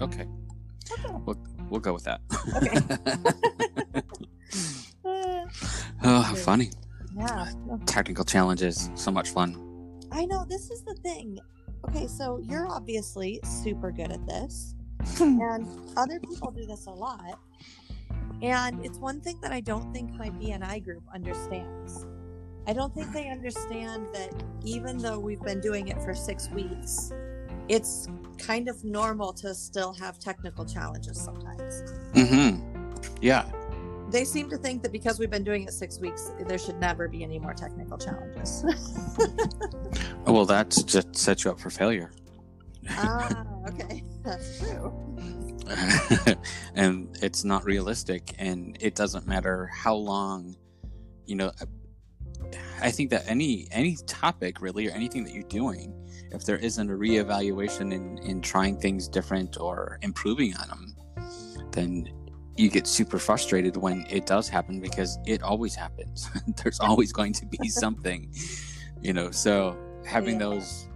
Okay. Okay. We'll, we'll go with that. Okay. Oh, funny. yeah. Technical challenges. So much fun. I know this is the thing. Okay, so you're obviously super good at this, and other people do this a lot. And it's one thing that I don't think my BNI group understands. I don't think they understand that even though we've been doing it for six weeks, it's kind of normal to still have technical challenges sometimes. Mm-hmm. Yeah. They seem to think that because we've been doing it six weeks, there should never be any more technical challenges. Well, that's just sets you up for failure. ah, okay. That's true. and it's not realistic and it doesn't matter how long you know i think that any any topic really or anything that you're doing if there isn't a reevaluation in in trying things different or improving on them then you get super frustrated when it does happen because it always happens there's always going to be something you know so having Yeah. those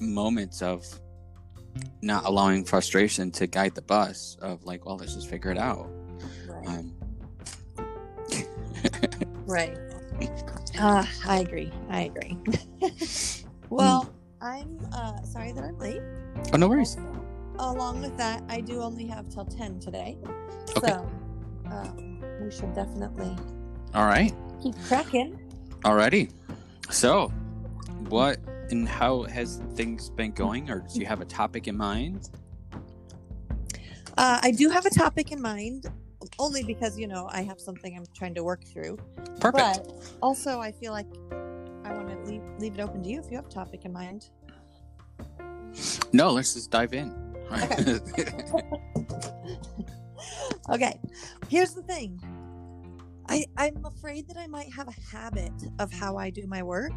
moments of not allowing frustration to guide the bus of like well let's just figure it out Right. um, Right. Uh, I agree. I agree. well, I'm uh, sorry that I'm late. oh no worries Along with that, I do only have till 10 today. Okay. So um, we should definitely all right keep cracking. alrighty so what and how has things been going or do you have a topic in mind Uh, I do have a topic in mind, only because, you know, I have something I'm trying to work through. perfect But also, I feel like I want to leave, leave it open to you if you have a topic in mind. no let's just dive in okay okay. here's the thing i i'm afraid that i might have a habit of how i do my work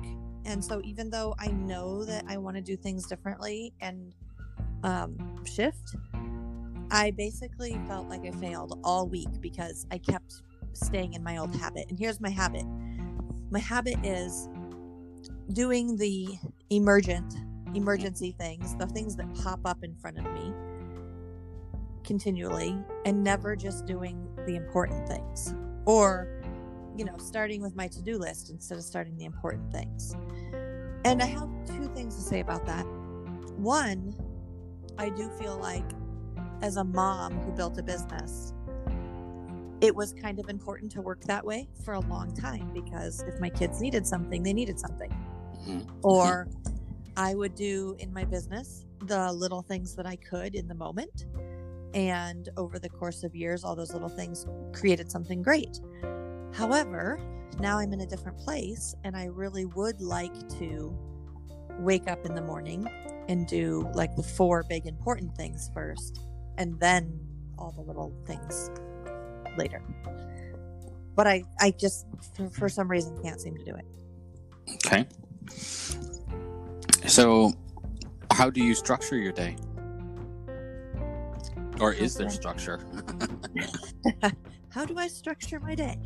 and so even though i know that i want to do things differently and um, shift i basically felt like i failed all week because i kept staying in my old habit. And here's my habit. My habit is doing the emergent emergency things the things that pop up in front of me continually and never just doing the important things or you know starting with my to-do list instead of starting the important things. And i have two things to say about that. One i do feel like as a mom who built a business it was kind of important to work that way for a long time because if my kids needed something they needed something Mhm. or I would do in my business the little things that I could in the moment. And over the course of years, all those little things created something great. However, now I'm in a different place and I really would like to wake up in the morning and do like the four big important things first and then all the little things later. But I, I just, for, for some reason, can't seem to do it. okay so how do you structure your day or is there structure how do I structure my day?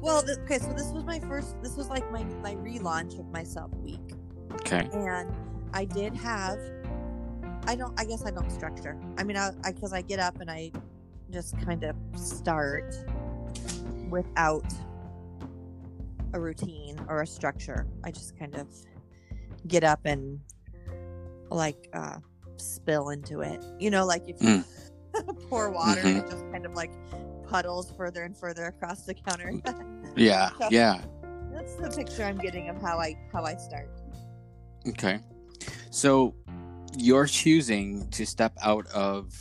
Well, th- okay, so this was my first. This was like my my relaunch of myself week, okay and I did have. I don't. I guess I don't structure. I mean, I because I, get up and I just kind of start without a routine or a structure. I just kind of get up and like uh spill into it. You know, like if you mm. pour water and it just kind of like puddles further and further across the counter. Mm, yeah So- yeah That's the picture I'm getting of how I how I start. Okay. So you're choosing to step out of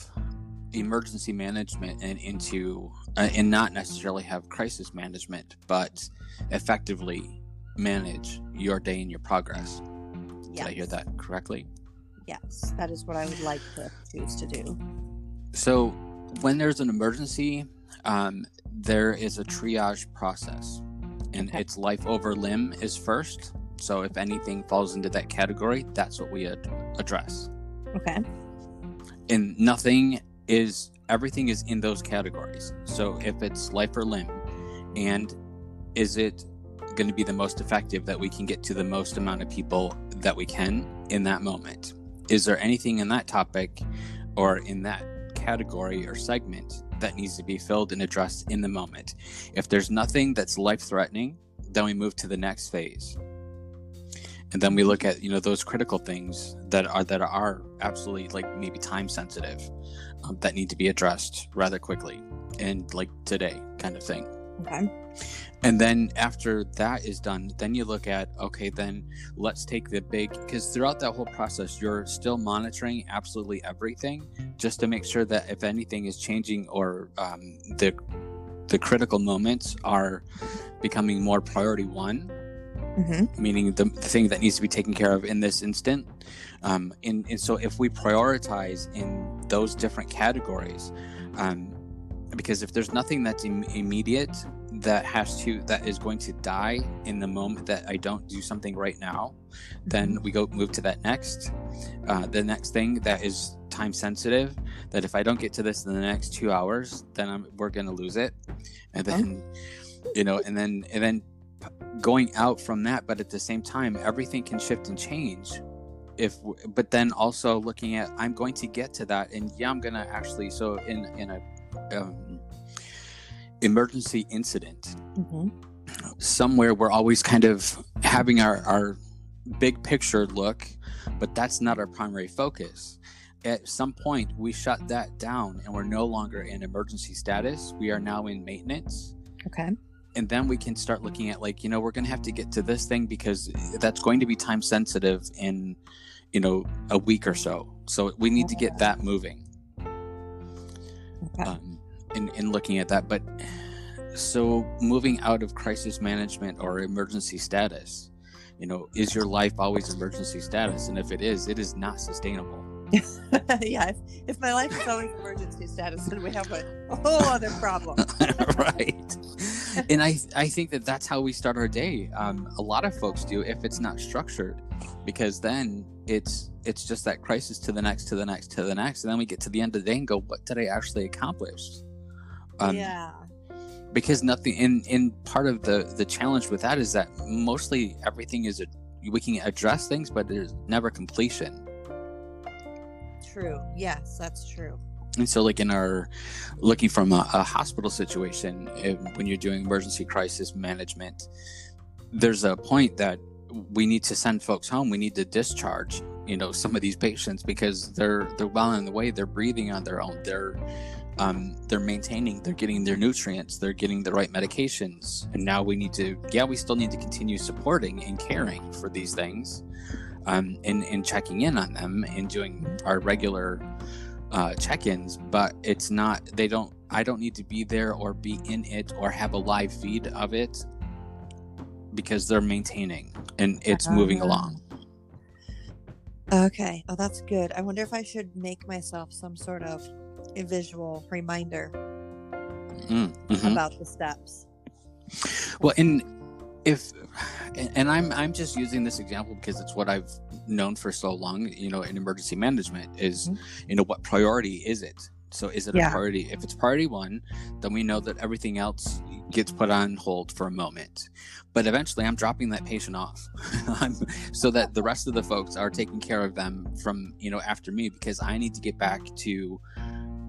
emergency management and into uh, and not necessarily have crisis management, but effectively manage your day and your progress. Did I hear that correctly? Yes, that is what I would like to choose to do. So when there's an emergency, um, there is a triage process, and Okay. it's life over limb is first. So if anything falls into that category, that's what we ad- address. Okay. and nothing is everything is in those categories so if it's life or limb and is it going to be the most effective that we can get to the most amount of people that we can in that moment is there anything in that topic or in that category or segment that needs to be filled and addressed in the moment. If there's nothing that's life threatening, then we move to the next phase. And then we look at, you know, those critical things that are that are absolutely like maybe time sensitive um, that need to be addressed rather quickly and like today kind of thing. Okay. And then after that is done, then you look at okay, then let's take the big because throughout that whole process, you're still monitoring absolutely everything just to make sure that if anything is changing or um, the the critical moments are becoming more priority one, Mm-hmm. meaning the, the thing that needs to be taken care of in this instant. Um, and, and so if we prioritize in those different categories, um, because if there's nothing that's Im- immediate that has to that is going to die in the moment that I don't do something right now, then we go move to that next. Uh, the next thing that is time sensitive. That if I don't get to this in the next two hours, then I'm, we're gonna lose it. And then, you know, and then and then going out from that, but at the same time, everything can shift and change. If but then also looking at I'm going to get to that, and yeah, I'm gonna actually so in in a um, emergency incident Mm-hmm. somewhere we're always kind of having our, our big picture look, but that's not our primary focus. At some point, we shut that down and we're no longer in emergency status. We are now in maintenance. Okay. And then we can start looking at, like, you know, we're going to have to get to this thing because that's going to be time sensitive in, you know, a week or so. So we need to get that moving Okay. um, in, in looking at that. But so moving out of crisis management or emergency status, you know, is your life always emergency status? And if it is, it is not sustainable. yeah. If, if my life is always emergency status, then we have a, whole other problem. right. And I, I think that that's how we start our day. Um, a lot of folks do if it's not structured, because then it's it's just that crisis to the next, to the next, to the next, and then we get to the end of the day and go, what did I actually accomplish? Um, yeah. because nothing in in part of the the challenge with that is that mostly everything is a we can address things but there's never completion True. Yes, that's true. and so like in our looking from a, a hospital situation if, when you're doing emergency crisis management there's a point that we need to send folks home. We need to discharge you know some of these patients because they're they're well on the way. They're breathing on their own. They're um, they're maintaining they're getting their nutrients they're getting the right medications. And now we need to yeah we still need to continue supporting and caring for these things um, and, and checking in on them and doing our regular uh, check-ins but it's not they don't i don't need to be there or be in it or have a live feed of it because they're maintaining and it's moving Ah. along Okay. Oh, that's good. I wonder if I should make myself some sort of a visual reminder Mm, mhm. about the steps. Well, and if and I'm I'm just using this example because it's what I've known for so long. You know, in emergency management is Mhm. you know what priority is it? So is it Yeah. a priority? If it's priority one, then we know that everything else gets put on hold for a moment. But eventually, I'm dropping that patient off, so that the rest of the folks are taking care of them from you know after me because I need to get back to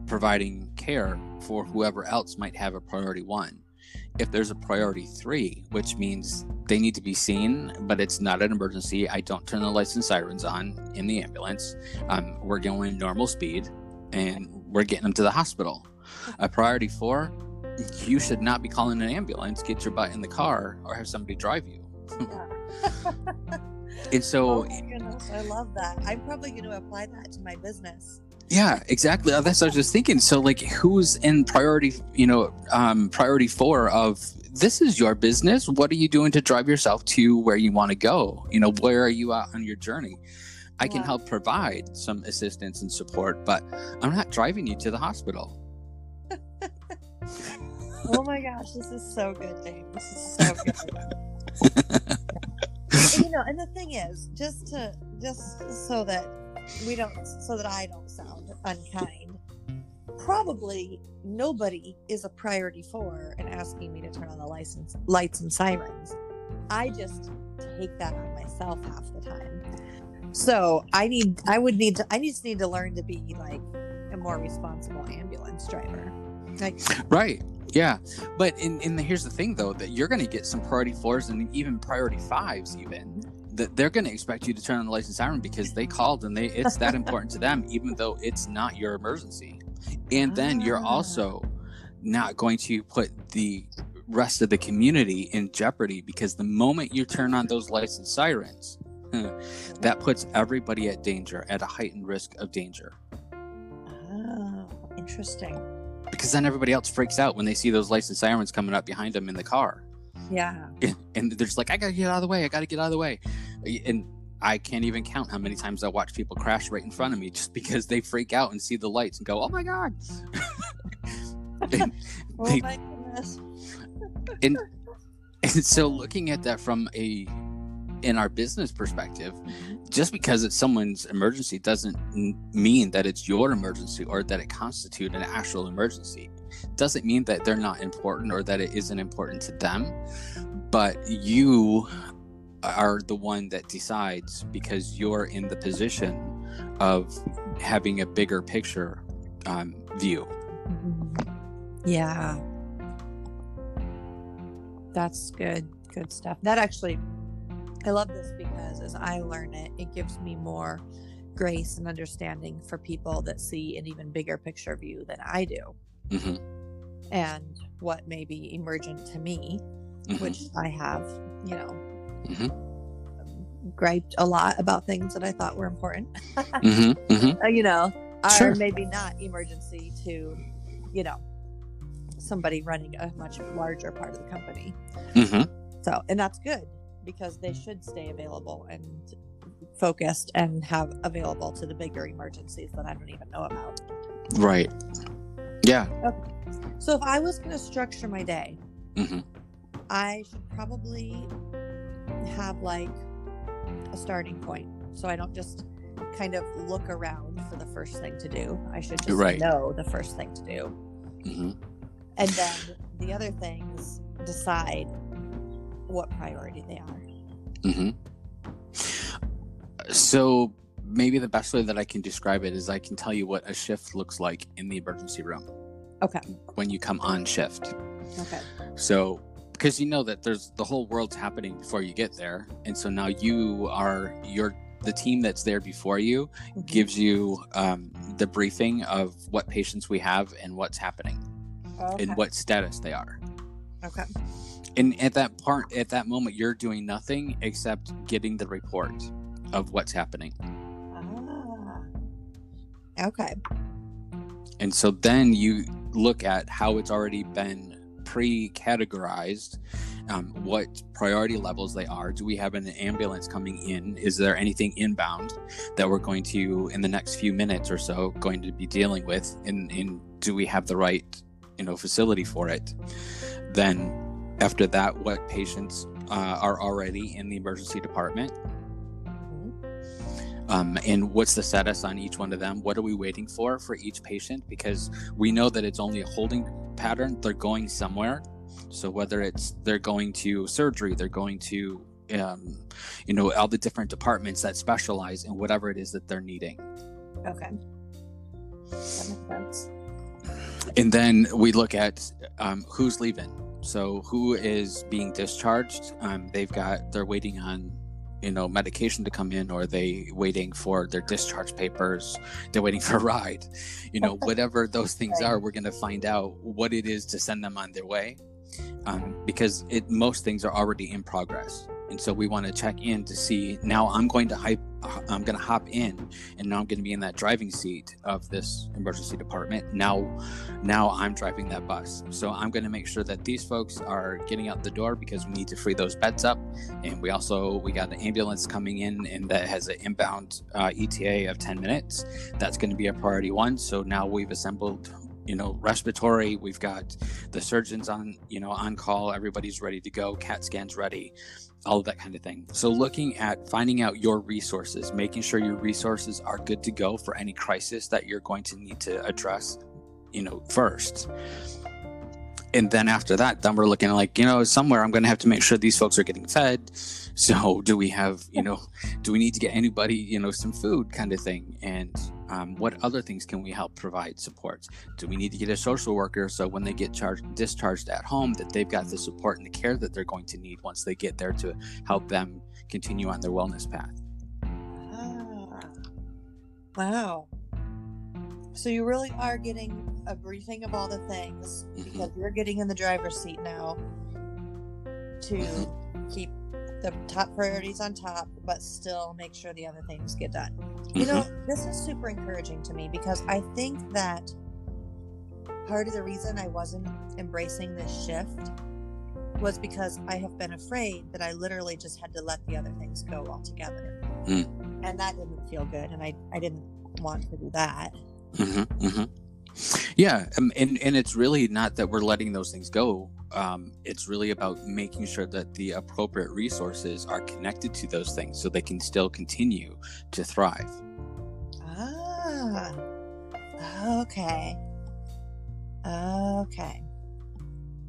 providing care for whoever else might have a priority one if there's a priority three, which means they need to be seen, but it's not an emergency, I don't turn the lights and sirens on in the ambulance. Um, we're going normal speed and we're getting them to the hospital. A priority four, you should not be calling an ambulance, get your butt in the car, or have somebody drive you. And so, oh my goodness, I love that. I'm probably going to apply that to my business. Yeah, exactly. That's what I was just thinking. So, like, who's in priority? You know, um, priority four of this is your business. What are you doing to drive yourself to where you want to go? You know, where are you at on your journey? I can Wow. help provide some assistance and support, but I'm not driving you to the hospital. Oh my gosh, this is so good, Dave. This is so good. and, you know, and the thing is, just to just so that we don't, so that I don't sound unkind, probably nobody is a priority for and asking me to turn on the license lights and sirens. I just take that on myself half the time. So I need, I would need to, I just need to learn to be like a more responsible ambulance driver. Like Right. Yeah. But in, in the, here's the thing though, that you're going to get some priority fours and even priority fives even they're going to expect you to turn on the license siren because they called and they it's that important to them even though it's not your emergency and then you're Ah. also not going to put the rest of the community in jeopardy because the moment you turn on those license sirens that puts everybody at danger at a heightened risk of danger oh, interesting. because then everybody else freaks out when they see those license sirens coming up behind them in the car Yeah. and, and they're just like, I gotta get out of the way. I gotta get out of the way. And I can't even count how many times I watch people crash right in front of me just because they freak out and see the lights and go, "Oh my god!" and, Oh They- my goodness. and so, looking at that from a in our business perspective, just because it's someone's emergency doesn't mean that it's your emergency or that it constitutes an actual emergency. Doesn't mean that they're not important or that it isn't important to them, but you are the one that decides because you're in the position of having a bigger picture um, view. Mhm. Yeah. That's good. Good stuff. That actually, I love this because as I learn it, it gives me more grace and understanding for people that see an even bigger picture view than I do hmm and what may be emergent to me, hmm which I have, you know, Mhm. griped a lot about things that I thought were important. hmm hmm uh, you know, are Sure. maybe not emergency to, you know, somebody running a much larger part of the company. hmm So, and that's good because they should stay available and focused and have available to the bigger emergencies that I don't even know about. Right. Yeah. So, if I was going to structure my day, hmm I should probably have like a starting point so I don't just kind of look around for the first thing to do. I should just Right. know the first thing to do. hmm And then the other things decide what priority they are. hmm So maybe the best way that I can describe it is I can tell you what a shift looks like in the emergency room Okay. when you come on shift. Okay. So because you know that there's the whole world's happening before you get there, and so now you are you're the team that's there before you gives you um, the briefing of what patients we have and what's happening okay. and what status they are. Okay. And at that part, at that moment, you're doing nothing except getting the report of what's happening. Ah. Okay. And so then you look at how it's already been pre-categorized, um, what priority levels they are. Do we have an ambulance coming in? Is there anything inbound that we're going to, in the next few minutes or so, going to be dealing with? And, and do we have the right, you know, facility for it? Then, after that, what patients uh, are already in the emergency department? Mhm. um, and what's the status on each one of them what are we waiting for for each patient because we know that it's only a holding pattern they're going somewhere so whether it's they're going to surgery they're going to um, you know all the different departments that specialize in whatever it is that they're needing Okay. That makes sense. And then we look at um, who's leaving. So who is being discharged? Um, they've got they're waiting on you know medication to come in or they waiting for their discharge papers. They're waiting for a ride. You know whatever those things are we're going to find out what it is to send them on their way um, because it most things are already in progress. And so we want to check in to see now i'm going to hype i'm going to hop in and now i'm going to be in that driving seat of this emergency department. Now now i'm driving that bus. So i'm going to make sure that these folks are getting out the door because we need to free those beds up. And we also we got an ambulance coming in and that has an inbound uh, eta of 10 minutes. That's going to be a priority one. So now we've assembled you know respiratory. We've got the surgeons on you know on call. Everybody's ready to go. Cat scans ready all of that kind of thing. So looking at finding out your resources making sure your resources are good to go for any crisis that you're going to need to address you know first. And then after that then we're looking like you know somewhere i'm going to have to make sure these folks are getting fed. So do we have you know do we need to get anybody you know some food kind of thing? And um, what other things can we help provide supports? Do we need to get a social worker so when they get charged discharged at home that they've got the support and the care that they're going to need once they get there to help them continue on their wellness path? Ah, wow. So you really are getting a briefing of all the things Mhm. because you're getting in the driver's seat now to Mhm. keep the top priorities on top, but still make sure the other things get done. You know, this is super encouraging to me because I think that part of the reason I wasn't embracing this shift was because I have been afraid that I literally just had to let the other things go altogether. And that didn't feel good. And I, I didn't want to do that. hmm hmm Yeah, um, and and it's really not that we're letting those things go. Um, it's really about making sure that the appropriate resources are connected to those things so they can still continue to thrive. Ah, okay. Okay.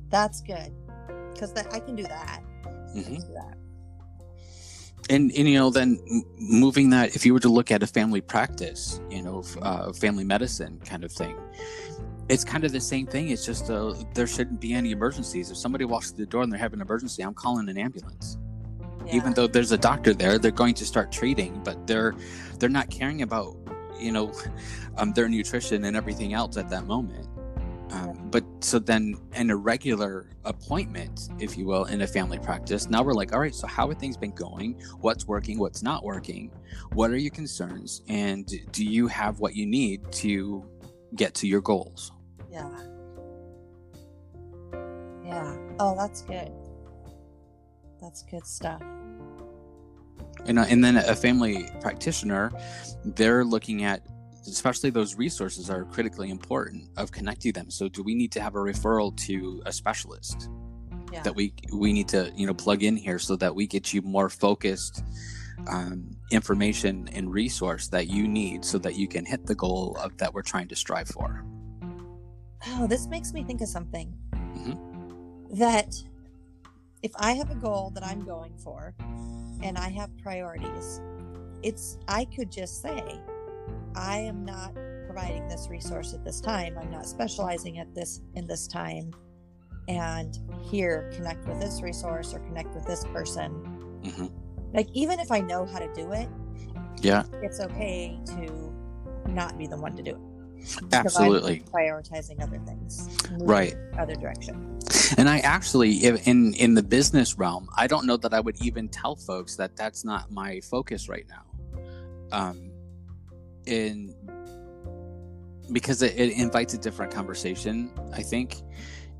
That's good. Because I can do that. I hmm can do that. And, and you know then moving that if you were to look at a family practice you know uh, family medicine kind of thing it's kind of the same thing it's just uh, there shouldn't be any emergencies. If somebody walks through the door and they're having an emergency i'm calling an ambulance. Even though there's a doctor there they're going to start treating but they're they're not caring about you know um, their nutrition and everything else at that moment. Um, but so then an irregular appointment if you will in a family practice now we're like all right so how have things been going? What's working? What's not working? What are your concerns? And do you have what you need to get to your goals Yeah. Yeah. Oh, that's good. That's good stuff. you know and then a family practitioner they're looking at especially those resources are critically important of connecting them so do we need to have a referral to a specialist Yeah. that we we need to you know plug in here so that we get you more focused um, information and resource that you need so that you can hit the goal of that we're trying to strive for Oh, this makes me think of something. Mm-hmm. That if I have a goal that I'm going for and I have priorities, it's I could just say, I am not providing this resource at this time. I'm not specializing at this in this time. And here, connect with this resource or connect with this person. hmm Like even if I know how to do it, yeah it's okay to not be the one to do it. Absolutely prioritizing other things. Right. Other direction. And I actually, in in the business realm, I don't know that I would even tell folks that that's not my focus right now. Um, in because it, it invites a different conversation. I think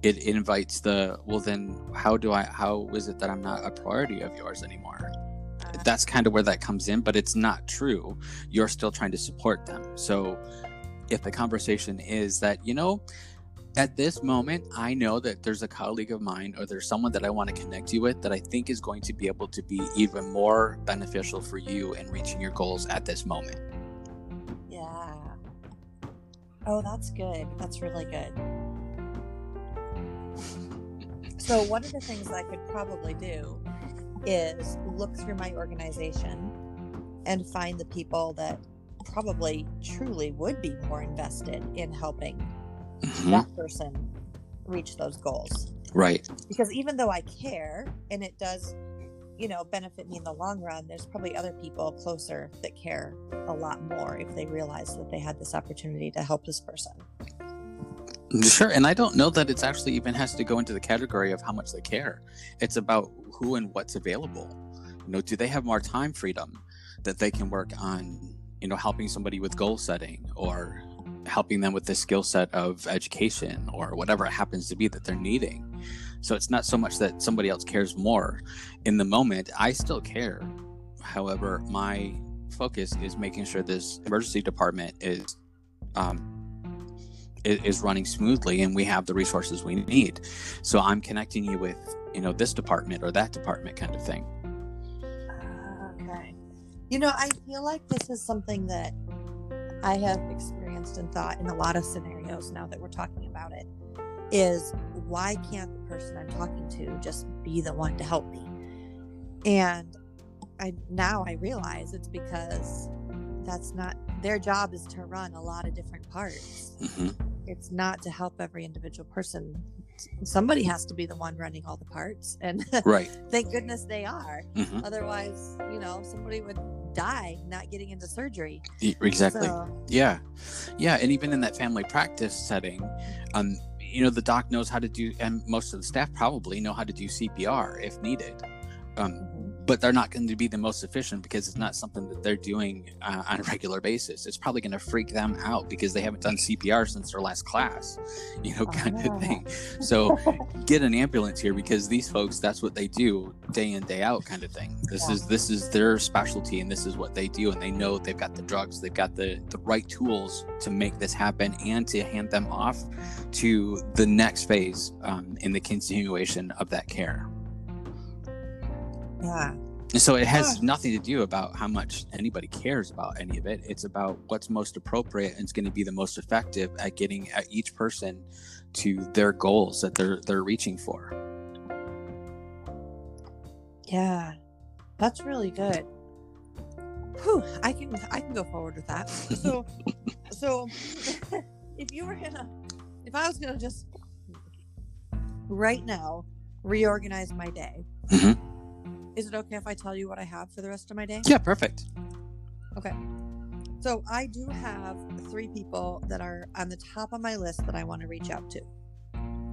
it, it invites the well. Then how do I? How is it that I'm not a priority of yours anymore? Uh, That's kind of where that comes in, but it's not true. You're still trying to support them. So if the conversation is that you know at this moment, I know that there's a colleague of mine or there's someone that I want to connect you with that I think is going to be able to be even more beneficial for you in reaching your goals at this moment. Yeah. Oh, that's good. That's really good. So, one of the things I could probably do is look through my organization and find the people that probably truly would be more invested in helping Mhm. that person reach those goals. Right. Because even though I care and it does, you know, benefit me in the long run, there's probably other people closer that care a lot more if they realize that they had this opportunity to help this person. Sure. And I don't know that it's actually even has to go into the category of how much they care. It's about who and what's available. You know, do they have more time freedom that they can work on, you know, helping somebody with goal setting or helping them with the skill set of education or whatever it happens to be that they're needing. So it's not so much that somebody else cares more. In the moment, I still care. However, my focus is making sure this emergency department is um, is running smoothly and we have the resources we need. So I'm connecting you with, you know, this department or that department kind of thing. You know, I feel like this is something that I have experienced and thought in a lot of scenarios now that we're talking about it is why can't the person I'm talking to just be the one to help me? And I now I realize it's because that's not their job is to run a lot of different parts. hmm It's not to help every individual person. Somebody has to be the one running all the parts. And Right. thank goodness they are. hmm Otherwise, you know, somebody would die not getting into surgery. Exactly. So, Yeah, yeah, and even in that family practice setting, um, you know, the doc knows how to do, and most of the staff probably know how to do CPR if needed. Um. But they're not going to be the most efficient because it's not something that they're doing uh, on a regular basis. It's probably going to freak them out because they haven't done CPR since their last class, you know, kind Ah. of thing. So get an ambulance here because these folks, that's what they do day in day out, kind of thing. This Yeah. is this is their specialty and this is what they do, and they know they've got the drugs, they've got the the right tools to make this happen and to hand them off to the next phase um, in the continuation of that care. Yeah. And so it has Ah. nothing to do about how much anybody cares about any of it. It's about what's most appropriate and it's going to be the most effective at getting at each person to their goals that they're they're reaching for. Yeah. That's really good. Whew, I can I can go forward with that. So so if you were gonna if I was gonna just right now reorganize my day, Mhm. Is it okay if I tell you what I have for the rest of my day? Yeah, perfect. Okay. So I do have three people that are on the top of my list that I want to reach out to.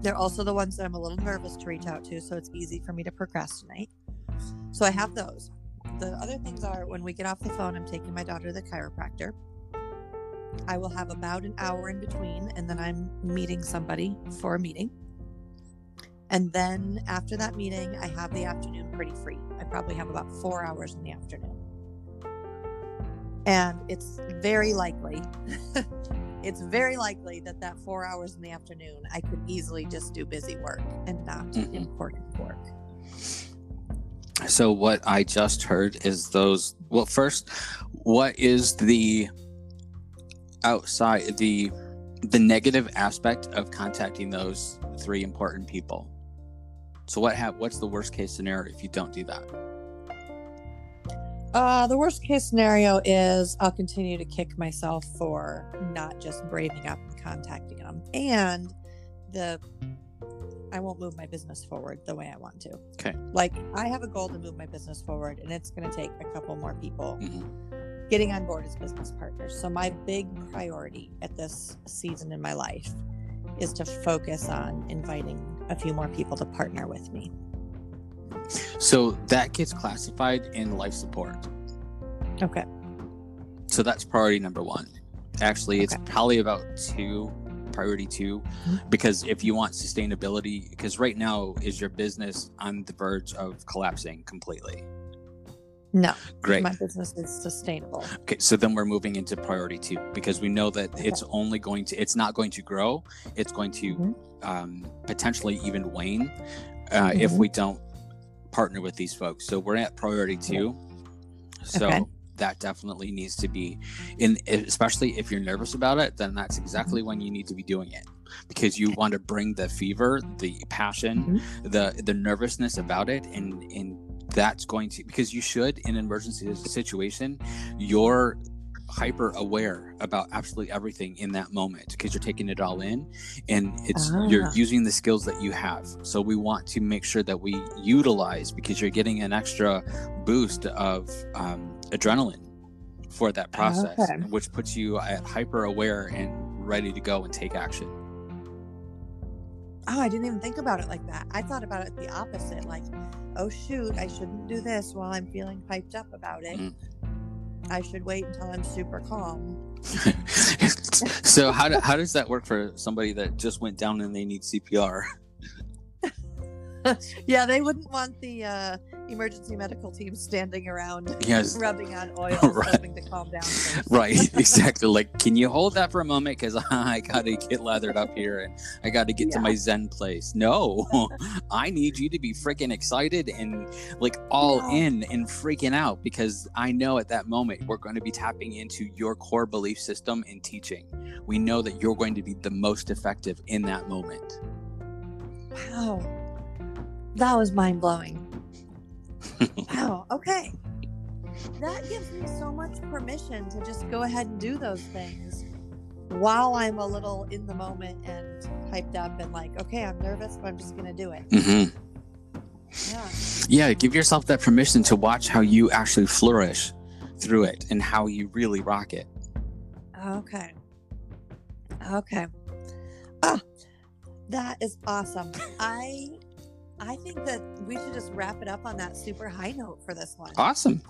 They're also the ones that I'm a little nervous to reach out to, so it's easy for me to procrastinate. So I have those. The other things are when we get off the phone, I'm taking my daughter to the chiropractor. I will have about an hour in between, and then I'm meeting somebody for a meeting. And then after that meeting, I have the afternoon pretty free. I probably have about four hours in the afternoon. And it's very likely, it's very likely that that four hours in the afternoon, I could easily just do busy work and not Mhm. important work. So what I just heard is those well first what is the outside the the negative aspect of contacting those three important people? So what have what's the worst case scenario if you don't do that? Uh, the worst case scenario is I'll continue to kick myself for not just braving up and contacting them, and the I won't move my business forward the way I want to. Okay. Like I have a goal to move my business forward, and it's going to take a couple more people Mhm. getting on board as business partners. So my big priority at this season in my life is to focus on inviting a few more people to partner with me. So that gets classified in life support. Okay. So that's priority number one. Actually, it's Okay. probably about two, priority 2 Mhm. because if you want sustainability, because right now is your business on the verge of collapsing completely. No, Great. my business is sustainable. Okay, so then we're moving into priority two because we know that it's only going to, it's not going to grow. It's going to Mhm. Um, potentially even wane uh, if Mhm. we don't partner with these folks. So we're at priority two. So Okay. that definitely needs to be in, especially if you're nervous about it, then that's exactly when you need to be doing it because you want to bring the fever, the passion, the the nervousness about it, and and that's going to because you should in an emergency situation, you're hyper aware about absolutely everything in that moment because you're taking it all in and it's you're Ah. using the skills that you have so we want to make sure that we utilize because you're getting an extra boost of um, adrenaline for that process Okay. which puts you at hyper aware and ready to go and take action Oh, I didn't even think about it like that. I thought about it the opposite. Like, oh shoot, I shouldn't do this while I'm feeling hyped up about it. Mm. I should wait until I'm super calm. so how, do, how does that work for somebody that just went down and they need cpr yeah, they wouldn't want the uh, emergency medical team standing around yes. rubbing on oil, Right. hoping to calm down. right exactly like can you hold that for a moment? Because i gotta get lathered up here and i gotta get to my zen place. No i need you to be freaking excited and like all Yeah. in and freaking out because i know at that moment we're going to be tapping into your core belief system in teaching. We know that you're going to be the most effective in that moment. Wow, that was mind blowing. wow. Okay. that gives me so much permission to just go ahead and do those things while I'm a little in the moment and hyped up and like, okay, I'm nervous, but I'm just gonna do it. Mm-hmm. Yeah. Yeah, give yourself that permission to watch how you actually flourish through it and how you really rock it. Okay. Okay. Ah, that is awesome. I I think that we should just wrap it up on that super high note for this one. Awesome.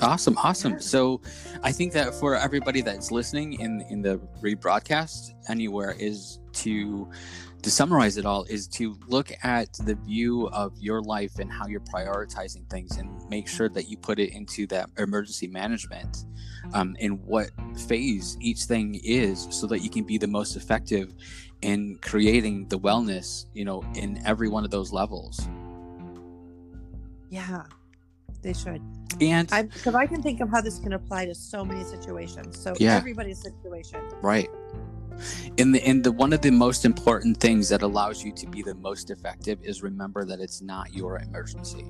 Awesome, awesome. Yeah. So, I think that for everybody that's listening in in the rebroadcast anywhere is to to summarize it all is to look at the view of your life and how you're prioritizing things and make sure that you put it into that emergency management um, and what phase each thing is so that you can be the most effective in creating the wellness you know in every one of those levels Yeah. They should. and I because I can think of how this can apply to so many situations. So Yeah. everybody's situation. Right. And the in the one of the most important things that allows you to be the most effective is remember that it's not your emergency.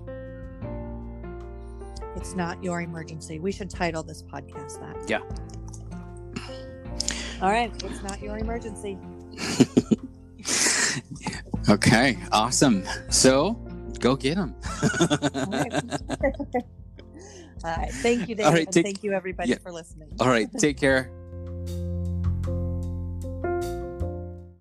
It's not your emergency. We should title this podcast that. Yeah. All right. It's not your emergency. okay, awesome. So go get them. All right. Thank you, David. All right, and take- thank you, everybody, yeah. for listening. All right, take care.